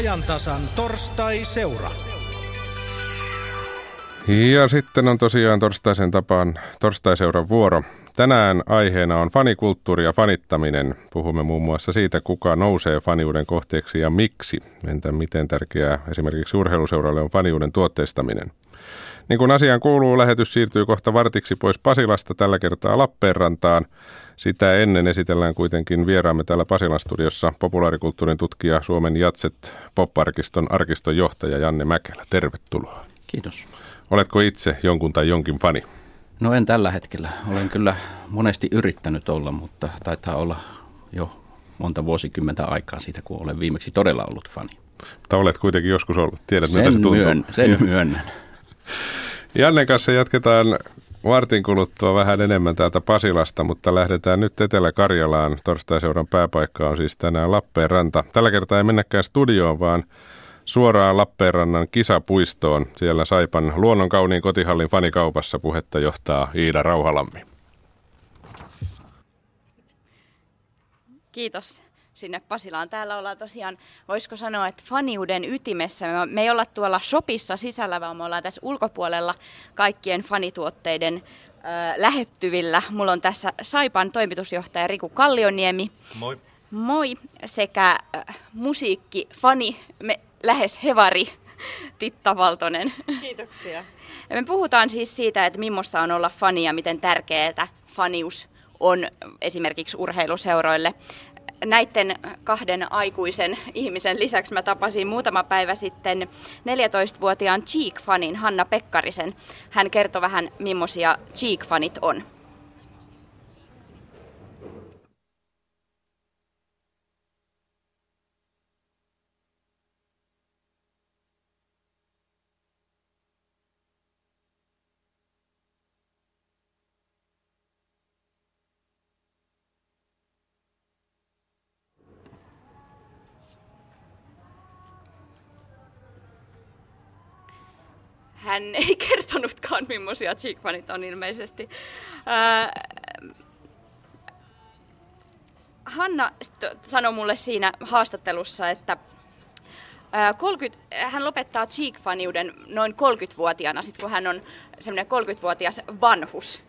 ajantasan torstai-seura. Ja sitten on tosiaan torstaisen tapaan torstaiseuran vuoro. Tänään aiheena on fanikulttuuri ja fanittaminen. Puhumme muun muassa siitä, kuka nousee faniuden kohteeksi ja miksi. Entä miten tärkeää esimerkiksi urheiluseuralle on faniuden tuotteistaminen. Niin kuin asiaan kuuluu, lähetys siirtyy kohta vartiksi pois Pasilasta, tällä kertaa Lappeenrantaan. Sitä ennen esitellään kuitenkin vieraamme täällä Pasilan studiossa populaarikulttuurin tutkija Suomen Jatset Pop-arkiston arkiston johtaja Janne Mäkelä. Tervetuloa. Kiitos. Oletko itse jonkun tai jonkin fani? No en tällä hetkellä. Olen kyllä monesti yrittänyt olla, mutta taitaa olla jo monta vuosikymmentä aikaa siitä, kun olen viimeksi todella ollut fani. Mutta olet kuitenkin joskus ollut. Tiedät, sen miltä se tuntuu. Myön, sen myönnän. Janne kanssa jatketaan vartin kuluttua vähän enemmän täältä Pasilasta, mutta lähdetään nyt Etelä-Karjalaan. Torstaiseuran pääpaikka on siis tänään Lappeenranta. Tällä kertaa ei mennäkään studioon, vaan suoraan Lappeenrannan kisapuistoon. Siellä Saipan luonnon kauniin kotihallin fanikaupassa puhetta johtaa Iida Rauhalammi. Kiitos sinne Pasilaan. Täällä ollaan tosiaan, voisiko sanoa, että faniuden ytimessä. Me ei olla tuolla shopissa sisällä, vaan me ollaan tässä ulkopuolella kaikkien fanituotteiden äh, lähettyvillä. Mulla on tässä Saipan toimitusjohtaja Riku Kallioniemi. Moi. Moi. Sekä äh, musiikkifani, me, lähes hevari, Titta Valtonen. Kiitoksia. Ja me puhutaan siis siitä, että millaista on olla fani ja miten tärkeää fanius on esimerkiksi urheiluseuroille näiden kahden aikuisen ihmisen lisäksi mä tapasin muutama päivä sitten 14-vuotiaan Cheek-fanin Hanna Pekkarisen. Hän kertoi vähän, millaisia Cheek-fanit on. Hän ei kertonutkaan, millaisia cheekfanit on ilmeisesti. Hanna sanoi mulle siinä haastattelussa, että 30, hän lopettaa cheekfaniuden noin 30-vuotiaana, sit kun hän on semmoinen 30-vuotias vanhus.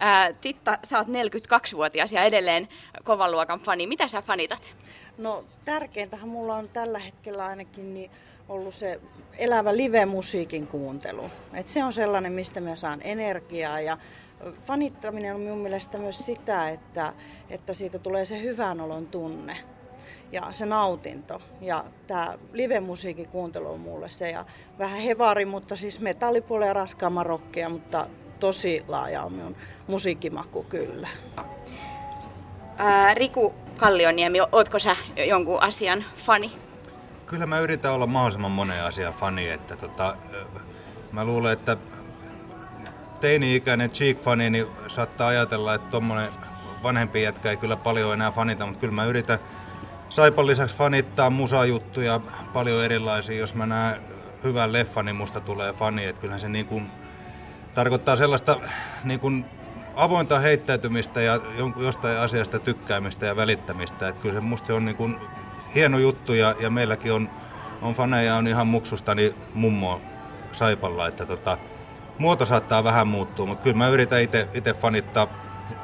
Ää, Titta, sä oot 42-vuotias ja edelleen kovan luokan fani. Mitä sä fanitat? No tärkeintähän mulla on tällä hetkellä ainakin niin ollut se elävä live-musiikin kuuntelu. Et se on sellainen, mistä mä saan energiaa ja fanittaminen on minun mielestä myös sitä, että, että siitä tulee se hyvän olon tunne ja se nautinto. Ja tämä live-musiikin kuuntelu on mulle se ja vähän hevari, mutta siis metallipuolella raskaamman rockia, mutta tosi laaja on minun musiikkimaku kyllä. Ää, Riku Kallioniemi, ootko sä jonkun asian fani? Kyllä mä yritän olla mahdollisimman monen asian fani, että tota, mä luulen, että teini-ikäinen Cheek-fani niin saattaa ajatella, että tuommoinen vanhempi jätkä ei kyllä paljon enää fanita, mutta kyllä mä yritän Saipan lisäksi fanittaa musajuttuja, paljon erilaisia. Jos mä näen hyvän leffan, niin musta tulee fani. Että kyllähän se niin kuin, tarkoittaa sellaista niin kuin avointa heittäytymistä ja jostain asiasta tykkäämistä ja välittämistä. Että kyllä se musta se on niin kuin hieno juttu ja, ja meilläkin on, on faneja on ihan muksustani mummo Saipalla, että tota, muoto saattaa vähän muuttua, mutta kyllä mä yritän itse fanittaa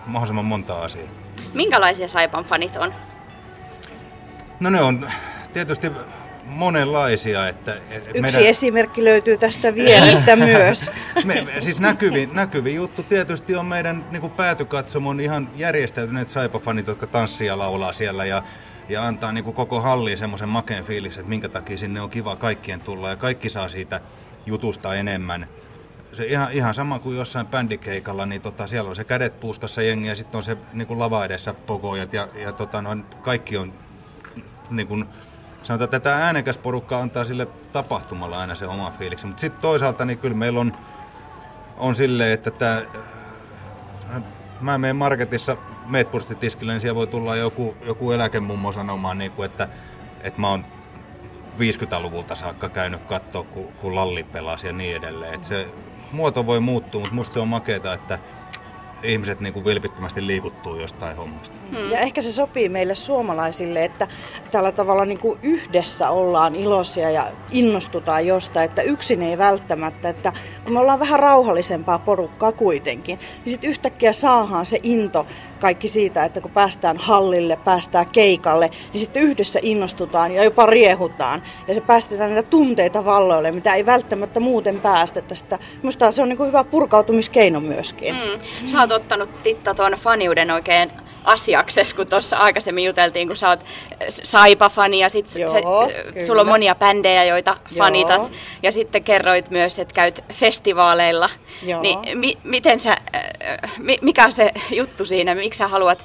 mahdollisimman monta asiaa. Minkälaisia Saipan fanit on? No ne on tietysti monenlaisia. Että, Yksi meidän... esimerkki löytyy tästä vierestä myös. Me, siis näkyvin, näkyvin juttu tietysti on meidän niin päätykatsomon ihan järjestäytyneet saipafanit, jotka tanssia ja laulaa siellä ja ja antaa niin kuin koko halliin semmoisen makeen fiiliksen, että minkä takia sinne on kiva kaikkien tulla ja kaikki saa siitä jutusta enemmän. Se ihan, ihan sama kuin jossain bändikeikalla, niin tota, siellä on se kädet puuskassa jengi ja sitten on se niin kuin lava edessä pokojat ja, ja tota, noin, kaikki on niin kuin, sanotaan, että tämä äänekäs porukka antaa sille tapahtumalla aina se oma fiiliksi. Mutta sitten toisaalta niin kyllä meillä on, on silleen, että tämä, mä menen marketissa meetpurstitiskille, niin siellä voi tulla joku, joku eläkemummo sanomaan, niin kuin, että, että mä oon 50-luvulta saakka käynyt katsoa, kun, kun lalli pelasi ja niin edelleen. Että se muoto voi muuttua, mutta musta se on makeeta, että, ihmiset niin kuin vilpittömästi liikuttuu jostain hommasta. Hmm. Ja ehkä se sopii meille suomalaisille, että tällä tavalla niin kuin yhdessä ollaan iloisia ja innostutaan jostain, että yksin ei välttämättä, että kun me ollaan vähän rauhallisempaa porukkaa kuitenkin, niin sitten yhtäkkiä saahan se into kaikki siitä, että kun päästään hallille, päästään keikalle, niin sitten yhdessä innostutaan ja jopa riehutaan. Ja se päästetään niitä tunteita valloille, mitä ei välttämättä muuten päästä tästä. Minusta se on niin kuin hyvä purkautumiskeino myöskin. Mm. Sä oot ottanut Titta tuon faniuden oikein asiaksesi, kun tuossa aikaisemmin juteltiin, kun sä oot Saipa-fani ja sit Joo, se, sulla on monia bändejä, joita fanitat. Joo. Ja sitten kerroit myös, että käyt festivaaleilla. Joo. Niin mi- miten sä, mikä on se juttu siinä, miksi sä haluat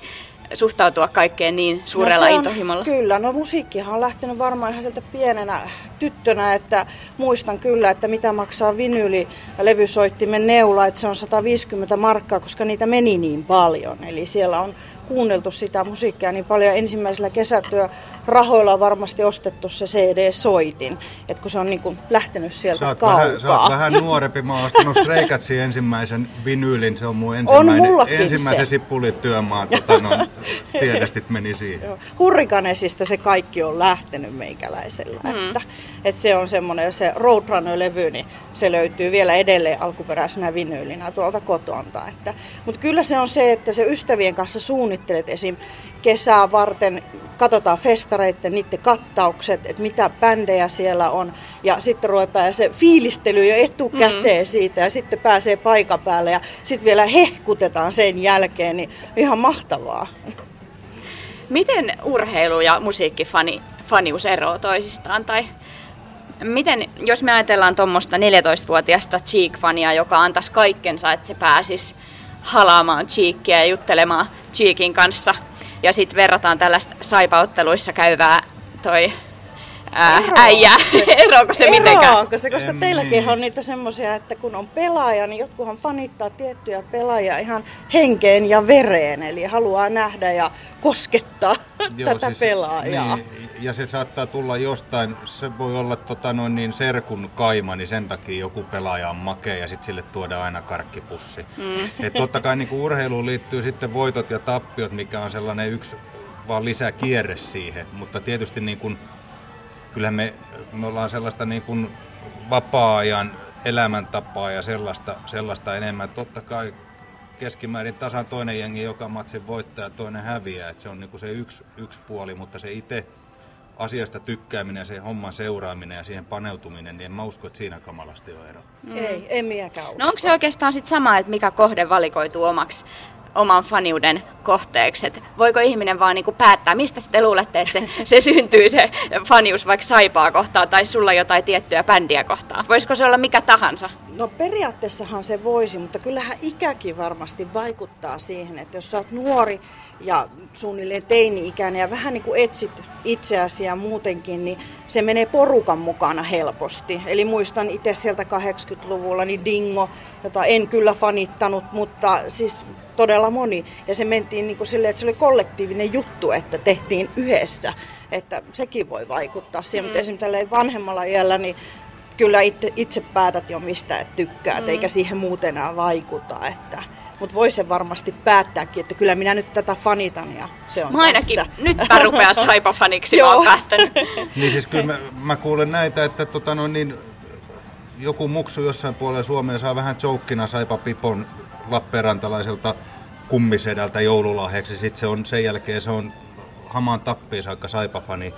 suhtautua kaikkeen niin suurella no on, intohimolla? Kyllä, no musiikkihan on lähtenyt varmaan ihan sieltä pienenä tyttönä, että muistan kyllä, että mitä maksaa vinyyli levysoittimen neula, että se on 150 markkaa, koska niitä meni niin paljon. Eli siellä on kuunneltu sitä musiikkia niin paljon. Ensimmäisellä kesätyörahoilla on varmasti ostettu se CD-soitin, että kun se on niin kuin lähtenyt sieltä sä kaukaa. Vähän, sä oot vähän nuorempi, mä oon ostanut Stray ensimmäisen vinyylin, se on mun ensimmäinen, on ensimmäisen se. sippulityömaa, tota, no, tiedestit meni siihen. Hurrikanesista se kaikki on lähtenyt meikäläisellä, mm. että, että se on semmoinen, se Roadrunner-levy, niin se löytyy vielä edelleen alkuperäisenä vinyylinä tuolta kotonta. Että, mutta kyllä se on se, että se ystävien kanssa suunnittelet esim. kesää varten, katsotaan festareiden, niiden kattaukset, että mitä bändejä siellä on, ja sitten ruvetaan ja se fiilistely jo etukäteen mm. siitä, ja sitten pääsee paikan päälle, ja sitten vielä hehkutetaan sen jälkeen, niin ihan mahtavaa. Miten urheilu ja musiikkifani fanius eroaa toisistaan, tai Miten, jos me ajatellaan tuommoista 14-vuotiaasta Cheek-fania, joka antaisi kaikkensa, että se pääsisi halaamaan Cheekkiä ja juttelemaan Cheekin kanssa, ja sitten verrataan tällaista saipautteluissa käyvää toi ää, äijä. Eroako se mitenkään? Eroako se, koska en teilläkin niin. on niitä semmoisia, että kun on pelaaja, niin jotkuhan fanittaa tiettyjä pelaajia ihan henkeen ja vereen, eli haluaa nähdä ja koskettaa Joo, tätä siis, pelaajaa. Niin, ja se saattaa tulla jostain, se voi olla tota noin niin serkun kaima, niin sen takia joku pelaaja on makea ja sitten sille tuodaan aina karkkipussi. Mm. Et totta kai niin urheiluun liittyy sitten voitot ja tappiot, mikä on sellainen yksi vaan lisää kierre siihen, mutta tietysti niin kuin kyllähän me, me ollaan sellaista niin kuin vapaa-ajan elämäntapaa ja sellaista, sellaista enemmän. Totta kai keskimäärin tasan toinen jengi joka matsin voittaa ja toinen häviää. Et se on niin kuin se yksi, yksi puoli, mutta se itse asiasta tykkääminen ja se homman seuraaminen ja siihen paneutuminen, niin en mä usko, että siinä kamalasti on ero. Mm. Ei, en minäkään usko. No onko se oikeastaan sitten sama, että mikä kohde valikoituu omaksi oman faniuden kohteeksi. Et voiko ihminen vaan niinku päättää, mistä te luulette, että se, se syntyy se fanius vaikka saipaa kohtaan tai sulla jotain tiettyä bändiä kohtaan? Voisiko se olla mikä tahansa? No periaatteessahan se voisi, mutta kyllähän ikäkin varmasti vaikuttaa siihen, että jos sä oot nuori ja suunnilleen teini-ikäinen ja vähän niin kuin etsit itseäsi ja muutenkin, niin se menee porukan mukana helposti. Eli muistan itse sieltä 80-luvulla niin Dingo, jota en kyllä fanittanut, mutta siis todella moni. Ja se mentiin niin kuin silleen, että se oli kollektiivinen juttu, että tehtiin yhdessä. Että sekin voi vaikuttaa siihen, mm. mutta esimerkiksi vanhemmalla iällä, niin kyllä itse, itse päätät jo mistä et tykkäät, mm. eikä siihen muuten enää vaikuta. Että, mutta voi sen varmasti päättääkin, että kyllä minä nyt tätä fanitan ja se on Mä ainakin tässä. nyt mä rupean saipa-faniksi, mä oon päättänyt. niin siis kyllä mä, mä kuulen näitä, että tota no, niin, joku muksu jossain puolella Suomea saa vähän joukkina saipa pipon Lappeenrantalaiselta kummisedältä joululahjaksi. Sitten se on, sen jälkeen se on hamaan tappiin saakka saipafani.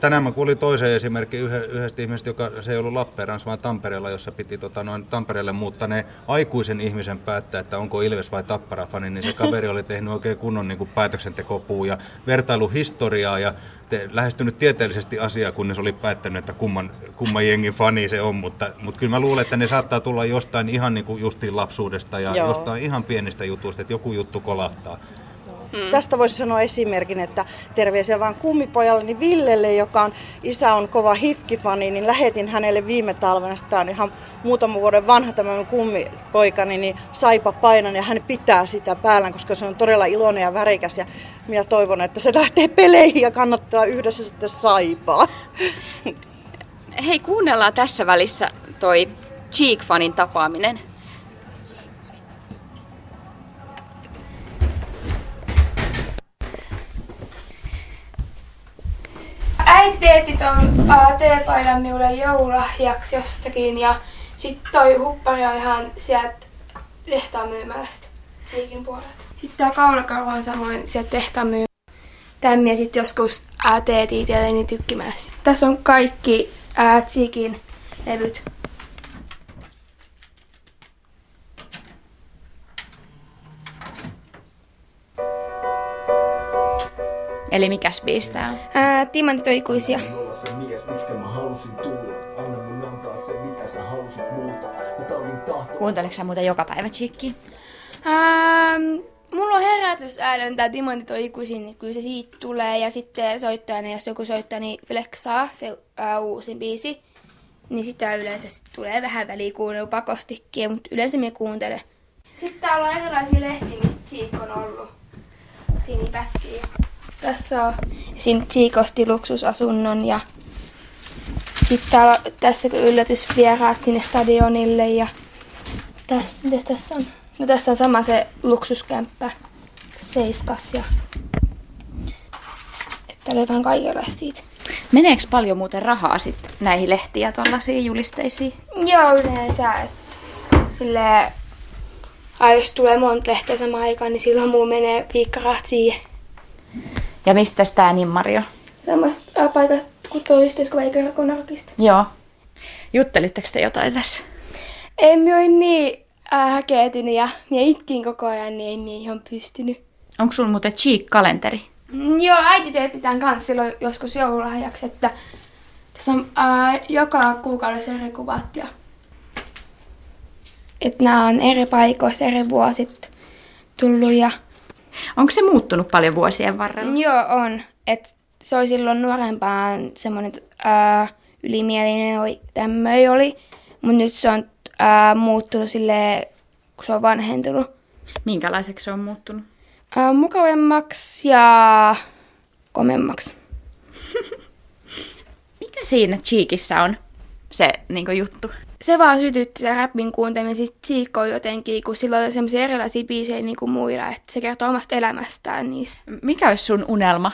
Tänään mä kuulin toisen esimerkin yhdestä ihmisestä, joka se ei ollut Lappeenrannassa, vaan Tampereella, jossa piti tota, noin Tampereelle muuttaneen aikuisen ihmisen päättää, että onko Ilves vai Tappara-fani, niin se kaveri oli tehnyt oikein kunnon niin kuin päätöksentekopuu ja vertailuhistoriaa ja te, lähestynyt tieteellisesti asiaa, kunnes oli päättänyt, että kumman, kumman jengin fani se on, mutta, mutta kyllä mä luulen, että ne saattaa tulla jostain ihan niin kuin justiin lapsuudesta ja Joo. jostain ihan pienistä jutuista, että joku juttu kolahtaa. Mm. Tästä voisi sanoa esimerkin, että terveisiä vaan kummipojalleni Villelle, joka on, isä on kova hifkifani, niin lähetin hänelle viime talvena, sitä on ihan muutama vuoden vanha tämä kummipoikani, niin saipa painan ja hän pitää sitä päällä, koska se on todella iloinen ja värikäs ja minä toivon, että se lähtee peleihin ja kannattaa yhdessä sitten saipaa. Hei, kuunnellaan tässä välissä toi Cheek-fanin tapaaminen. Äiti teetti ton ää, teepaidan minulle joululahjaksi jostakin ja sitten toi huppari on ihan sieltä tehtaan myymälästä, siikin puolelta. Sitten tää kaulakarva on samoin sieltä tehtaan myymälästä. Tämän sitten joskus ää, teet itselleni tykkimässä. Tässä on kaikki ää, Tsiikin levyt. Eli mikäs biisi tää on? Ää, Timantit on ikuisia. mitä sä muuta. Muuten joka päivä Chiikkiä? Ähm, mulla on herätysäädön tää Timantit on ikuisin, niin kyllä se siitä tulee. Ja sitten soittajana, jos joku soittaa, niin flexaa se ää, uusin biisi. Niin sitä yleensä sit tulee vähän väliin kuunnella pakostikin, mutta yleensä mä kuuntelen. Sitten täällä on erilaisia lehtiä, mistä Cheek on ollut. Pieni pätkiä. Tässä on esim. Cheek osti luksusasunnon ja sitten täällä on tässä yllätysvieraat sinne stadionille ja tässä, mitäs tässä on? No tässä on sama se luksuskämppä seiskas ja että löydään kaikille siitä. Meneekö paljon muuten rahaa sitten näihin lehtiä ja tuollaisiin julisteisiin? Joo, yleensä, että sille jos tulee monta lehteä samaan aikaan, niin silloin muu menee piikkarat siihen. Ja mistä tää nimmari on? Samasta paikasta kuin tuo yhteiskuva eikä konarkista. Joo. Juttelitteko te jotain tässä? En mä ole niin häkeetynyt ja minä itkin koko ajan, niin ei minä ihan pystynyt. Onko sulla muuten Cheek-kalenteri? Mm, Joo, äiti teetti tämän kanssa silloin joskus joululahjaksi, että tässä on ää, joka kuukaudessa eri kuvat ja että nämä on eri paikoissa eri vuosit tullut ja Onko se muuttunut paljon vuosien varrella? joo on, että se oli silloin nuorempaan semmoinen ylimielinen oli, tämmöi oli, mutta nyt se on ää, muuttunut silleen, kun se on vanhentunut. Minkälaiseksi se on muuttunut? Ää, mukavemmaksi ja komemmaksi. Mikä siinä Cheekissä on se niin juttu? Se vaan sytytti se rapin kuunteleminen siis Chico jotenkin, kun sillä on semmoisia erilaisia biisejä niin kuin muilla, että se kertoo omasta elämästään niistä. Mikä olisi sun unelma?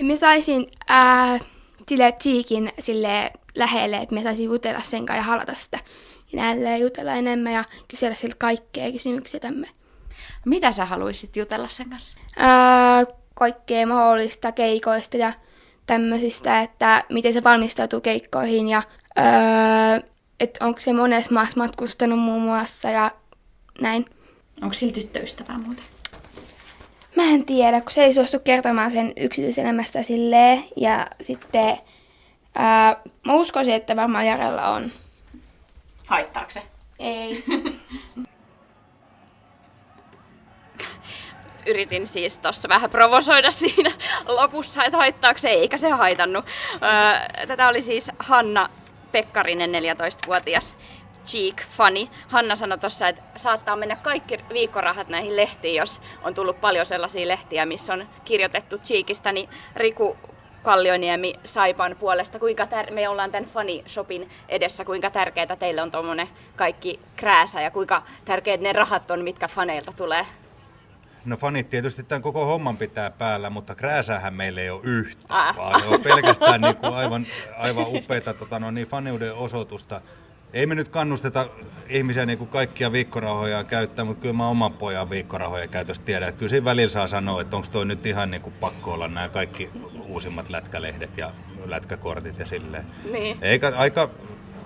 Me saisin ää, sille Cheekin sille lähelle, että me saisin jutella sen kanssa ja halata sitä. Ja näille jutella enemmän ja kysellä sille kaikkea kysymyksiä tämme. Mitä sä haluaisit jutella sen kanssa? Ää, kaikkea mahdollista keikoista ja tämmöisistä, että miten se valmistautuu keikkoihin ja ää, että onko se monessa maassa matkustanut muun muassa ja näin. Onko sillä tyttöystävää muuten? Mä en tiedä, kun se ei suostu kertomaan sen yksityiselämässä silleen. Ja sitten ää, mä uskoisin, että varmaan Jarella on. Haittaako se? Ei. Yritin siis tuossa vähän provosoida siinä lopussa, että haittaako se, eikä se haitannut. Öö, tätä oli siis Hanna Pekkarinen, 14-vuotias Cheek-fani. Hanna sanoi tuossa, että saattaa mennä kaikki viikkorahat näihin lehtiin, jos on tullut paljon sellaisia lehtiä, missä on kirjoitettu Cheekistä, niin Riku Kallioniemi Saipan puolesta, kuinka tär- me ollaan tämän fanishopin edessä, kuinka tärkeää teille on tuommoinen kaikki krääsä ja kuinka tärkeät ne rahat on, mitkä faneilta tulee? No fanit tietysti tämän koko homman pitää päällä, mutta krääsähän meillä ei ole yhtä, Ah. vaan se on pelkästään niin kuin aivan, aivan upeata tota, no, niin faniuden osoitusta. Ei me nyt kannusteta ihmisiä niin kuin kaikkia viikkorahojaan käyttää, mutta kyllä mä oman pojan viikkorahojen käytöstä tiedän. Että kyllä siinä välillä saa sanoa, että onko toi nyt ihan niin kuin pakko olla nämä kaikki uusimmat lätkälehdet ja lätkäkortit ja silleen. Niin. Eikä, aika,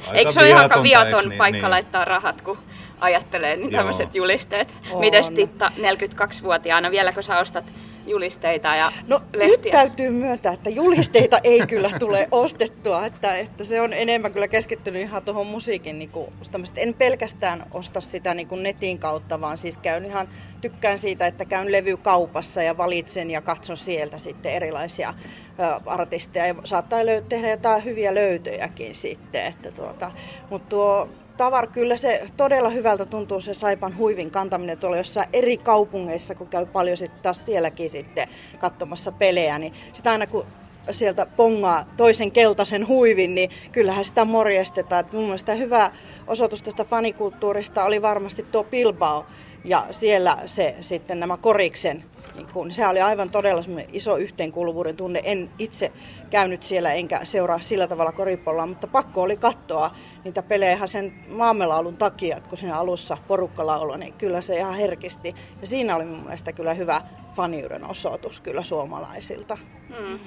aika Eikö se ole ihan viaton niin? paikka niin. laittaa rahat, kun ajattelee niin tämmöiset julisteet? On. Mites Titta, 42-vuotiaana, vieläkö sä ostat julisteita ja No lehtiä? nyt täytyy myöntää, että julisteita ei kyllä tule ostettua, että, että se on enemmän kyllä keskittynyt ihan tuohon musiikin. Niin kuin, en pelkästään osta sitä niin kuin netin kautta, vaan siis käyn ihan, tykkään siitä, että käyn levykaupassa ja valitsen ja katson sieltä sitten erilaisia ö, artisteja. Ja saattaa löy- tehdä jotain hyviä löytöjäkin sitten. Että tuota, mutta tuo tavar, kyllä se todella hyvältä tuntuu se Saipan huivin kantaminen tuolla jossain eri kaupungeissa, kun käy paljon sitten taas sielläkin sitten katsomassa pelejä, niin sitä aina kun sieltä pongaa toisen keltaisen huivin, niin kyllähän sitä morjestetaan. Et mun mielestä hyvä osoitus tästä fanikulttuurista oli varmasti tuo Bilbao, ja siellä se sitten nämä koriksen Niin kun, se oli aivan todella iso yhteenkuuluvuuden tunne. En itse käynyt siellä enkä seuraa sillä tavalla koripalloa, mutta pakko oli katsoa niitä pelejä ihan sen maamelaulun takia, että kun siinä alussa porukka lauloi, niin kyllä se ihan herkisti. Ja siinä oli mun mielestä kyllä hyvä faniuden osoitus kyllä suomalaisilta. Hmm.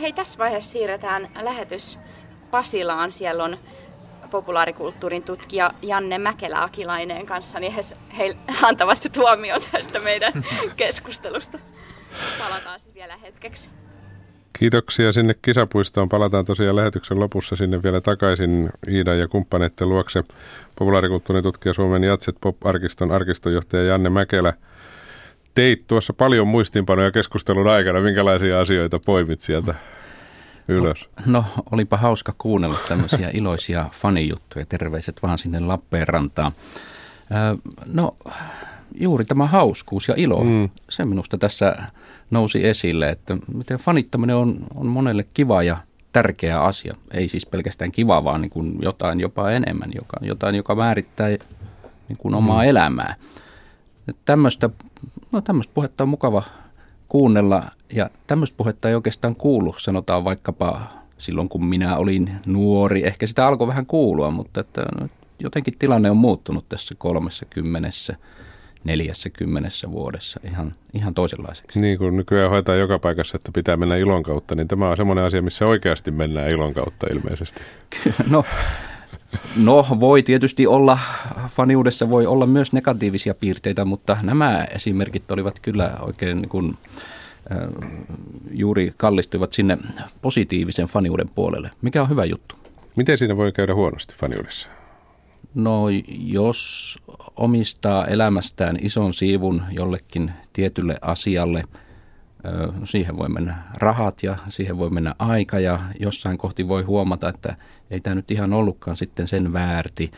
Hei, tässä vaiheessa siirretään lähetys Pasilaan. Siellä on populaarikulttuurin tutkija Janne Mäkelä-Akilainen kanssa, niin he, he antavat tuomion tästä meidän keskustelusta. Palataan sitten vielä hetkeksi. Kiitoksia sinne kisapuistoon. Palataan tosiaan lähetyksen lopussa sinne vielä takaisin Iida ja kumppaneiden luokse. Populaarikulttuurin tutkija Suomen Jatset Pop-arkiston arkistonjohtaja Janne Mäkelä. Teit tuossa paljon muistiinpanoja keskustelun aikana. Minkälaisia asioita poimit sieltä ylös? No, no olipa hauska kuunnella tämmöisiä iloisia fanijuttuja. Terveiset vaan sinne Lappeenrantaan. No, juuri tämä hauskuus ja ilo, mm. se minusta tässä nousi esille, että miten fanittaminen on, on monelle kiva ja tärkeä asia. Ei siis pelkästään kiva, vaan niin kuin jotain jopa enemmän, joka, jotain, joka määrittää niin kuin omaa mm. elämää. Tämmöistä, no tämmöistä puhetta on mukava kuunnella ja tämmöistä puhetta ei oikeastaan kuulu, sanotaan vaikkapa silloin kun minä olin nuori. Ehkä sitä alkoi vähän kuulua, mutta että jotenkin tilanne on muuttunut tässä kolmessa kymmenessä, neljässä kymmenessä vuodessa ihan, ihan toisenlaiseksi. Niin kuin nykyään hoitaa joka paikassa, että pitää mennä ilon kautta, niin tämä on semmoinen asia, missä oikeasti mennään ilon kautta ilmeisesti. no, no voi tietysti olla, faniudessa voi olla myös negatiivisia piirteitä, mutta nämä esimerkit olivat kyllä oikein niin kuin, juuri kallistuivat sinne positiivisen faniuden puolelle, mikä on hyvä juttu. Miten siinä voi käydä huonosti faniudessa? No jos omistaa elämästään ison siivun jollekin tietylle asialle, no siihen voi mennä rahat ja siihen voi mennä aika ja jossain kohti voi huomata, että ei tämä nyt ihan ollutkaan sitten sen väärti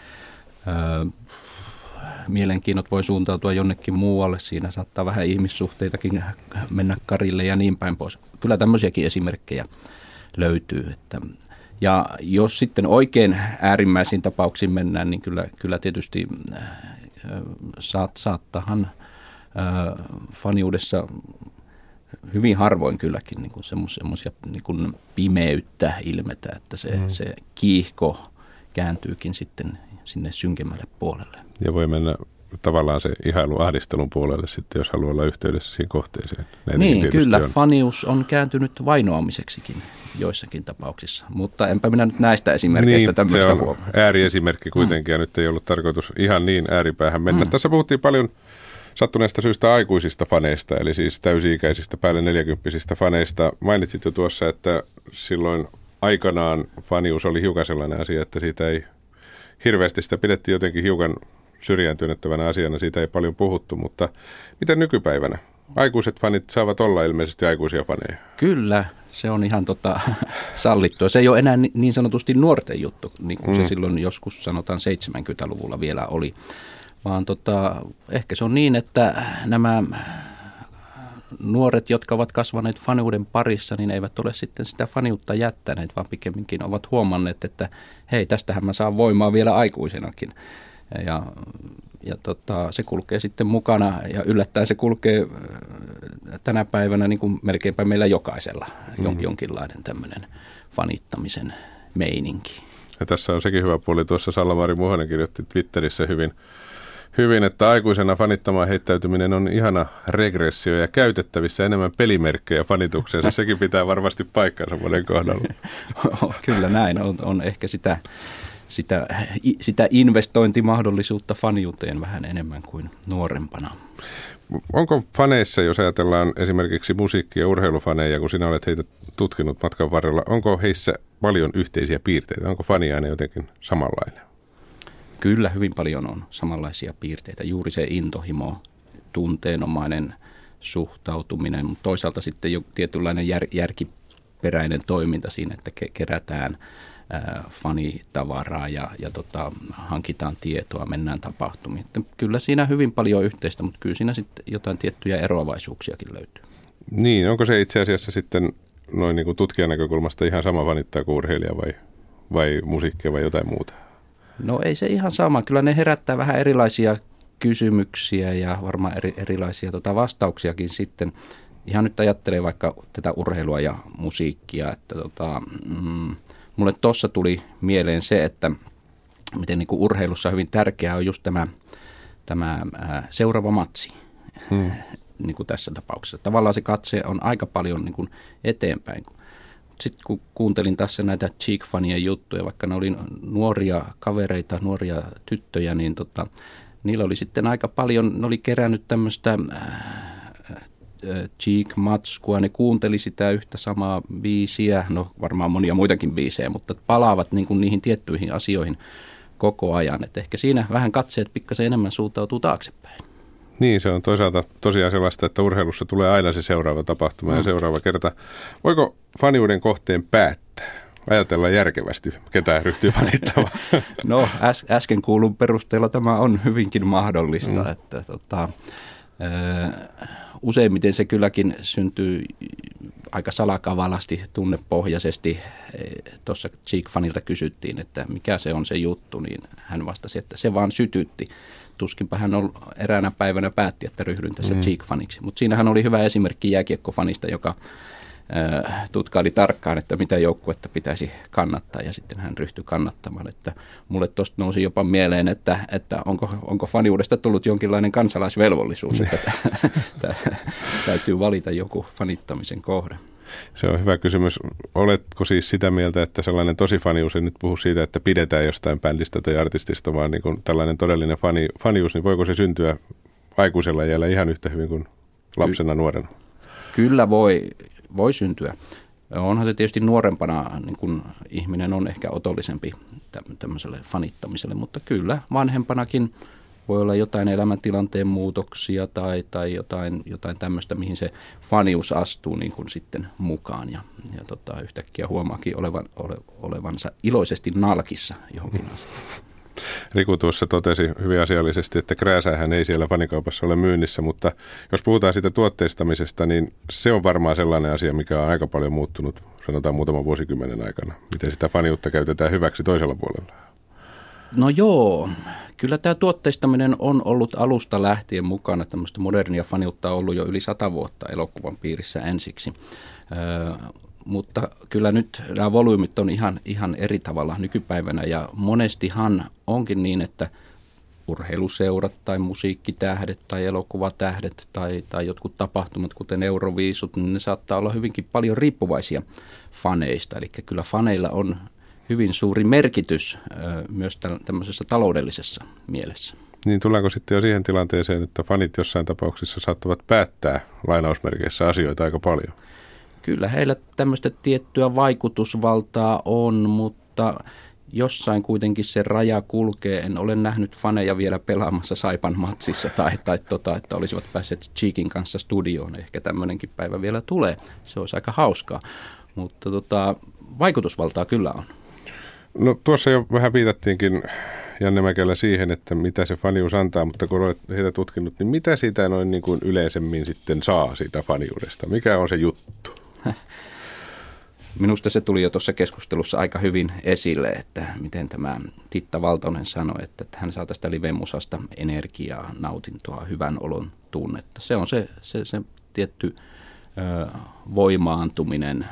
mielenkiinnot voi suuntautua jonnekin muualle. Siinä saattaa vähän ihmissuhteitakin mennä karille ja niin päin pois. Kyllä tämmöisiäkin esimerkkejä löytyy. Että ja jos sitten oikein äärimmäisiin tapauksiin mennään, niin kyllä, kyllä tietysti äh, saat, saattahan äh, faniudessa hyvin harvoin kylläkin niin semmoisia niin pimeyttä ilmetä, että se, mm. se kiihko kääntyykin sitten sinne synkemmälle puolelle. Ja voi mennä tavallaan se ihailu ahdistelun puolelle sitten, jos haluaa olla yhteydessä siihen kohteeseen. Näin niin, kyllä. On. Fanius on kääntynyt vainoamiseksikin joissakin tapauksissa, mutta enpä minä nyt näistä esimerkkeistä niin, tämmöistä se on huomaa. ääriesimerkki kuitenkin, mm. ja nyt ei ollut tarkoitus ihan niin ääripäähän mennä. Mm. Tässä puhuttiin paljon sattuneesta syystä aikuisista faneista, eli siis täysi-ikäisistä päälle 40 faneista. Mainitsit jo tuossa, että silloin aikanaan fanius oli hiukan sellainen asia, että siitä ei hirveästi sitä pidettiin jotenkin hiukan syrjääntynettävänä asiana, siitä ei paljon puhuttu, mutta miten nykypäivänä? Aikuiset fanit saavat olla ilmeisesti aikuisia faneja. Kyllä, se on ihan tota, sallittua. Se ei ole enää niin sanotusti nuorten juttu, niin kuin mm. se silloin joskus sanotaan 70-luvulla vielä oli. Vaan tota, ehkä se on niin, että nämä nuoret, jotka ovat kasvaneet faniuden parissa, niin eivät ole sitten sitä faniutta jättäneet, vaan pikemminkin ovat huomanneet, että hei, tästähän mä saan voimaa vielä aikuisenakin. Ja, ja tota, se kulkee sitten mukana ja yllättäen se kulkee äh, tänä päivänä niin kuin melkeinpä meillä jokaisella mm. jonkinlainen tämmöinen fanittamisen meininki. Ja tässä on sekin hyvä puoli. Tuossa Sallamari Muhonen kirjoitti Twitterissä hyvin, hyvin, että aikuisena fanittamaan heittäytyminen on ihana regressio ja käytettävissä enemmän pelimerkkejä fanitukseen. Sekin pitää varmasti paikkansa monen kohdalla. Kyllä näin, on, on ehkä sitä sitä, sitä investointimahdollisuutta faniuteen vähän enemmän kuin nuorempana. Onko faneissa, jos ajatellaan esimerkiksi musiikki- ja urheilufaneja, kun sinä olet heitä tutkinut matkan varrella, onko heissä paljon yhteisiä piirteitä? Onko faniaine jotenkin samanlainen? Kyllä, hyvin paljon on samanlaisia piirteitä. Juuri se intohimo, tunteenomainen suhtautuminen, mutta toisaalta sitten jo tietynlainen jär, järkiperäinen toiminta siinä, että kerätään – fanitavaraa ja, ja tota, hankitaan tietoa, mennään tapahtumiin. Että kyllä siinä hyvin paljon yhteistä, mutta kyllä siinä sitten jotain tiettyjä eroavaisuuksiakin löytyy. Niin, onko se itse asiassa sitten noin niin kuin tutkijan näkökulmasta ihan sama fanittaa kuin urheilija vai, vai musiikkia vai jotain muuta? No ei se ihan sama. Kyllä ne herättää vähän erilaisia kysymyksiä ja varmaan eri, erilaisia tota vastauksiakin sitten. Ihan nyt ajattelee vaikka tätä urheilua ja musiikkia, että tota, mm, mulle tuossa tuli mieleen se, että miten niin kuin urheilussa hyvin tärkeää on just tämä, tämä ää, seuraava matsi. Hmm. Niin kuin tässä tapauksessa. Tavallaan se katse on aika paljon niin kuin eteenpäin. Sitten kun kuuntelin tässä näitä Cheek-fanien juttuja, vaikka ne oli nuoria kavereita, nuoria tyttöjä, niin tota, niillä oli sitten aika paljon, ne oli kerännyt tämmöistä Cheek-matskua, ne kuunteli sitä yhtä samaa biisiä, no varmaan monia muitakin biisejä, mutta palaavat niin kuin niihin tiettyihin asioihin koko ajan. Et ehkä siinä vähän katseet pikkasen enemmän suuntautuu taaksepäin. Niin, se on toisaalta tosiaan sellaista, että urheilussa tulee aina se seuraava tapahtuma mm. ja seuraava kerta. Voiko faniuden kohteen päättää? Ajatella järkevästi, ketä ryhtyy fanittamaan. No äs- äsken kuulun perusteella tämä on hyvinkin mahdollista. Mm. Että, tota, useimmiten se kylläkin syntyy aika salakavalasti, tunnepohjaisesti. Tuossa Cheek-fanilta kysyttiin, että mikä se on se juttu, niin hän vastasi, että se vaan sytytti. Tuskinpä hän on eräänä päivänä päätti, että ryhdyn tässä mm. Cheek-faniksi. Mutta siinähän oli hyvä esimerkki jääkiekkofanista, joka tutkaili tarkkaan, että mitä joukkuetta pitäisi kannattaa ja sitten hän ryhtyi kannattamaan. Että mulle tuosta nousi jopa mieleen, että, että onko, onko faniudesta tullut jonkinlainen kansalaisvelvollisuus, että täytyy valita joku fanittamisen kohde. Se on hyvä kysymys. Oletko siis sitä mieltä, että sellainen tosi fanius, en nyt puhu siitä, että pidetään jostain bändistä tai artistista, vaan niin kuin tällainen todellinen fani, fanius, niin voiko se syntyä aikuisella iällä ihan yhtä hyvin kuin lapsena, nuorena? Kyllä voi voi syntyä. Onhan se tietysti nuorempana, niin kun ihminen on ehkä otollisempi tämmöiselle fanittamiselle, mutta kyllä vanhempanakin voi olla jotain elämäntilanteen muutoksia tai, tai jotain, jotain tämmöistä, mihin se fanius astuu niin kuin sitten mukaan ja, ja tota, yhtäkkiä huomaakin olevan, ole, olevansa iloisesti nalkissa johonkin asiaan. Riku tuossa totesi hyvin asiallisesti, että krääsähän ei siellä fanikaupassa ole myynnissä, mutta jos puhutaan siitä tuotteistamisesta, niin se on varmaan sellainen asia, mikä on aika paljon muuttunut, sanotaan muutaman vuosikymmenen aikana. Miten sitä faniutta käytetään hyväksi toisella puolella? No joo, kyllä tämä tuotteistaminen on ollut alusta lähtien mukana. Tämmöistä modernia faniutta on ollut jo yli sata vuotta elokuvan piirissä ensiksi mutta kyllä nyt nämä volyymit on ihan, ihan eri tavalla nykypäivänä ja monestihan onkin niin, että urheiluseurat tai musiikkitähdet tai elokuvatähdet tai, tai jotkut tapahtumat, kuten Euroviisut, niin ne saattaa olla hyvinkin paljon riippuvaisia faneista. Eli kyllä faneilla on hyvin suuri merkitys myös tämmöisessä taloudellisessa mielessä. Niin tullaanko sitten jo siihen tilanteeseen, että fanit jossain tapauksissa saattavat päättää lainausmerkeissä asioita aika paljon? Kyllä heillä tämmöistä tiettyä vaikutusvaltaa on, mutta jossain kuitenkin se raja kulkee. En ole nähnyt faneja vielä pelaamassa Saipan matsissa tai, tai tota, että olisivat päässeet Cheekin kanssa studioon. Ehkä tämmöinenkin päivä vielä tulee. Se olisi aika hauskaa. Mutta tota, vaikutusvaltaa kyllä on. No tuossa jo vähän viitattiinkin Janne Mäkelä siihen, että mitä se fanius antaa, mutta kun olet heitä tutkinut, niin mitä sitä noin niin kuin yleisemmin sitten saa siitä faniudesta? Mikä on se juttu? Minusta se tuli jo tuossa keskustelussa aika hyvin esille, että miten tämä Titta Valtonen sanoi, että hän saa tästä livemusasta energiaa, nautintoa, hyvän olon tunnetta. Se on se, se, se tietty ö, voimaantuminen.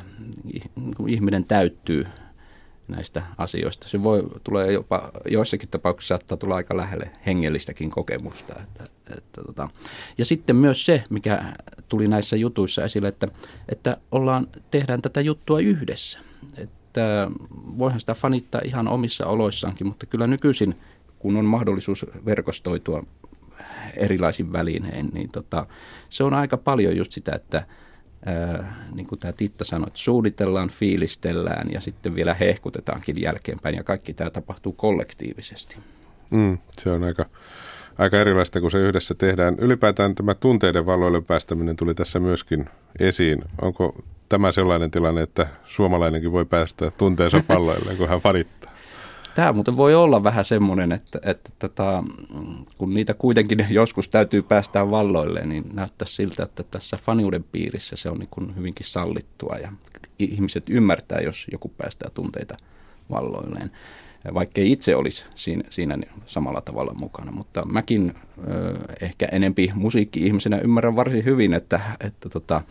Ihminen täyttyy näistä asioista. Se voi tulee jopa, joissakin tapauksissa saattaa tulla aika lähelle hengellistäkin kokemusta. Että, että, tota. Ja sitten myös se, mikä tuli näissä jutuissa esille, että, että ollaan, tehdään tätä juttua yhdessä. Että voihan sitä fanittaa ihan omissa oloissaankin, mutta kyllä nykyisin, kun on mahdollisuus verkostoitua erilaisin välinein, niin tota, se on aika paljon just sitä, että niin kuin tämä Titta sanoi, että suunnitellaan, fiilistellään ja sitten vielä hehkutetaankin jälkeenpäin ja kaikki tämä tapahtuu kollektiivisesti. Mm, se on aika, aika erilaista, kun se yhdessä tehdään. Ylipäätään tämä tunteiden valoille päästäminen tuli tässä myöskin esiin. Onko tämä sellainen tilanne, että suomalainenkin voi päästä tunteensa palloille, kun hän fanittaa? Tämä muuten voi olla vähän semmoinen, että, että tota, kun niitä kuitenkin joskus täytyy päästää valloille, niin näyttää siltä, että tässä faniuden piirissä se on niin kuin hyvinkin sallittua ja ihmiset ymmärtää, jos joku päästää tunteita valloilleen vaikkei itse olisi siinä, siinä samalla tavalla mukana. Mutta mäkin ö, ehkä enempi musiikki-ihmisenä ymmärrän varsin hyvin, että, että tota,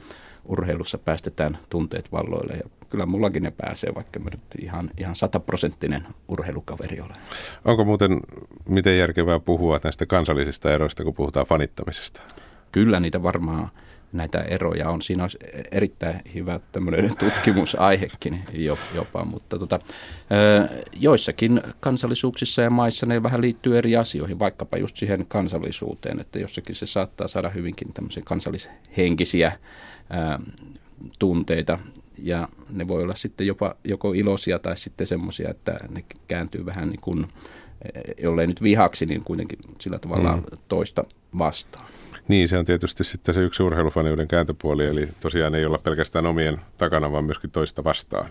urheilussa päästetään tunteet valloille. Ja kyllä mullakin ne pääsee, vaikka mä nyt ihan, ihan sataprosenttinen urheilukaveri olen. Onko muuten miten järkevää puhua näistä kansallisista eroista, kun puhutaan fanittamisesta? Kyllä niitä varmaan näitä eroja on. Siinä olisi erittäin hyvä tämmöinen tutkimusaihekin jopa, mutta tota, joissakin kansallisuuksissa ja maissa ne vähän liittyy eri asioihin, vaikkapa just siihen kansallisuuteen, että jossakin se saattaa saada hyvinkin tämmöisiä kansallishenkisiä ää, tunteita ja ne voi olla sitten jopa joko iloisia tai sitten semmoisia, että ne kääntyy vähän niin kuin, jollei nyt vihaksi, niin kuitenkin sillä tavalla mm. toista vastaan. Niin, se on tietysti sitten se yksi urheilufaniuden kääntöpuoli, eli tosiaan ei olla pelkästään omien takana, vaan myöskin toista vastaan.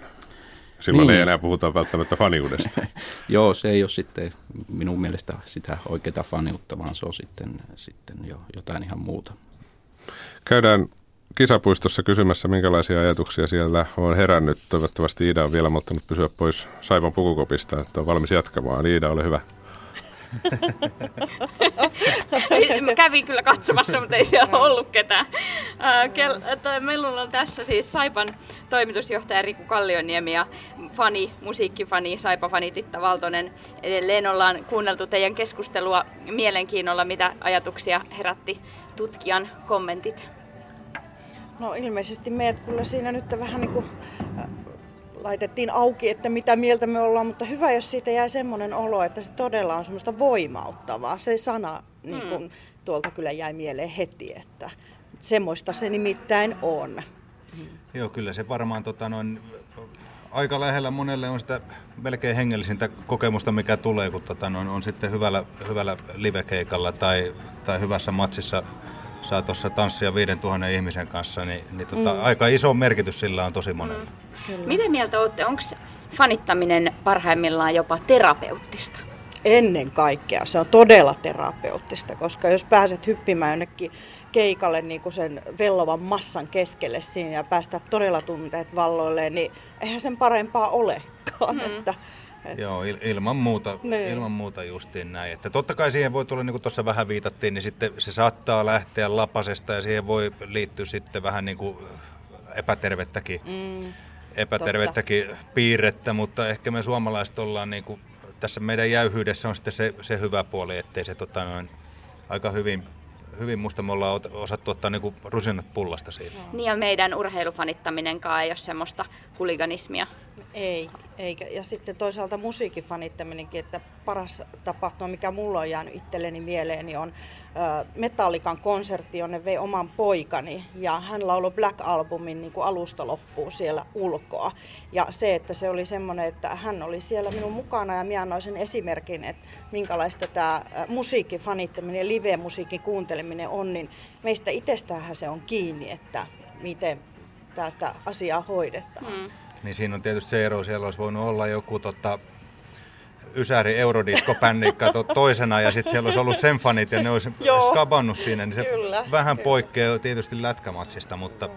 Silloin niin. ei enää puhuta välttämättä faniudesta. Joo, se ei ole sitten minun mielestä sitä oikeaa faniutta, vaan se on sitten, sitten jo jotain ihan muuta. Käydään kisapuistossa kysymässä, minkälaisia ajatuksia siellä on herännyt. Toivottavasti Iida on vielä malttanut pysyä pois Saivan pukukopista, että on valmis jatkamaan. Iida, ole hyvä. Mä kävin kyllä katsomassa, mutta ei siellä ollut ketään. Meillä on tässä siis Saipan toimitusjohtaja Riku Kallioniemi ja fani, musiikkifani, Saipa-fani Titta Valtonen. Edelleen ollaan kuunneltu teidän keskustelua mielenkiinnolla, mitä ajatuksia herätti tutkijan kommentit. No ilmeisesti meidät kyllä siinä nyt vähän niin kuin laitettiin auki, että mitä mieltä me ollaan, mutta hyvä, jos siitä jää semmoinen olo, että se todella on semmoista voimauttavaa. Se sana niin kun, mm. tuolta kyllä jäi mieleen heti, että semmoista se nimittäin on. Joo, kyllä se varmaan tota, noin, aika lähellä monelle on sitä melkein hengellisintä kokemusta, mikä tulee, kun tota, noin, on sitten hyvällä, hyvällä livekeikalla tai, tai hyvässä matsissa saa tuossa tanssia 5000 ihmisen kanssa, niin, niin tota, mm. aika iso merkitys sillä on tosi monella. Mm. Miten mieltä olette, onko fanittaminen parhaimmillaan jopa terapeuttista? Ennen kaikkea se on todella terapeuttista, koska jos pääset hyppimään jonnekin keikalle niin kuin sen vellovan massan keskelle siinä ja päästä todella tunteet valloilleen, niin eihän sen parempaa olekaan. Mm. Että, et... Joo, il, ilman, muuta, niin. ilman muuta justiin näin. Että totta kai siihen voi tulla, niin kuin tuossa vähän viitattiin, niin sitten se saattaa lähteä lapasesta ja siihen voi liittyä sitten vähän niin kuin epätervettäkin, mm, epätervettäkin piirrettä, mutta ehkä me suomalaiset ollaan niin kuin, tässä meidän jäyhyydessä on sitten se, se hyvä puoli, ettei se tota, noin, aika hyvin hyvin musta me ollaan osattu ottaa niinku rusinat pullasta siitä. Niin ja meidän urheilufanittaminenkaan ei ole semmoista huliganismia. Ei, eikä. Ja sitten toisaalta musiikin fanittaminenkin, että paras tapahtuma, mikä mulla on jäänyt itselleni mieleen, niin on Metallikan konsertti, jonne vei oman poikani ja hän lauloi Black Albumin niin kuin alusta loppuun siellä ulkoa. Ja se, että se oli semmoinen, että hän oli siellä minun mukana ja minä annoin sen esimerkin, että minkälaista tämä musiikin fanittaminen live-musiikin kuunteleminen on, niin meistä itsestäänhän se on kiinni, että miten tätä asiaa hoidetaan. Hmm. Niin siinä on tietysti se ero, siellä olisi voinut olla joku tota, Ysäri Eurodisco-bännikka to, toisena ja sitten siellä olisi ollut sen fanit ja ne olisi skabannut siinä, niin se kyllä, vähän kyllä. poikkeaa tietysti lätkämatsista, mutta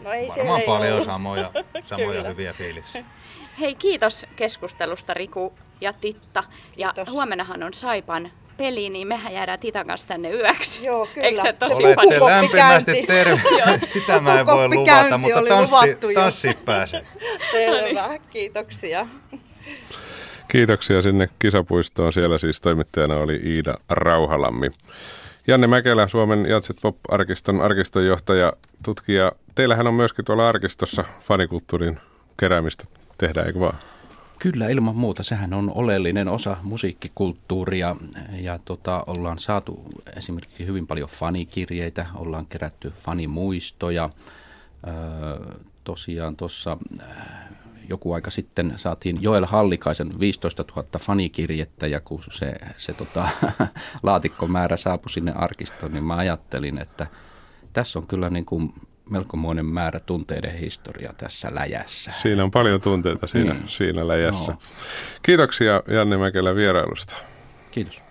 no ei varmaan paljon ole. samoja, samoja hyviä fiiliksiä. Hei, kiitos keskustelusta Riku ja Titta. Ja kiitos. huomennahan on Saipan peli, niin mehän jäädään Titan kanssa tänne yöksi. Joo, kyllä. Eikö se tosi Olette lämpimästi terve. Sitä mä en voi luvata, mutta tanssi, tanssit pääsee. Selvä, kiitoksia. Kiitoksia sinne kisapuistoon. Siellä siis toimittajana oli Iida Rauhalammi. Janne Mäkelä, Suomen Jatset Pop-arkiston arkistonjohtaja, tutkija. Teillähän on myöskin tuolla arkistossa fanikulttuurin keräämistä tehdään, eikö vaan? Kyllä, ilman muuta. Sehän on oleellinen osa musiikkikulttuuria ja tota, ollaan saatu esimerkiksi hyvin paljon fanikirjeitä, ollaan kerätty fanimuistoja. Öö, tosiaan tuossa joku aika sitten saatiin Joel Hallikaisen 15 000 fanikirjettä ja kun se, se tota, laatikkomäärä saapui sinne arkistoon, niin mä ajattelin, että tässä on kyllä niin kuin melkomoinen määrä tunteiden historia tässä läjässä. Siinä on paljon tunteita siinä, niin. siinä läjässä. No. Kiitoksia Janne Mäkelä vierailusta. Kiitos.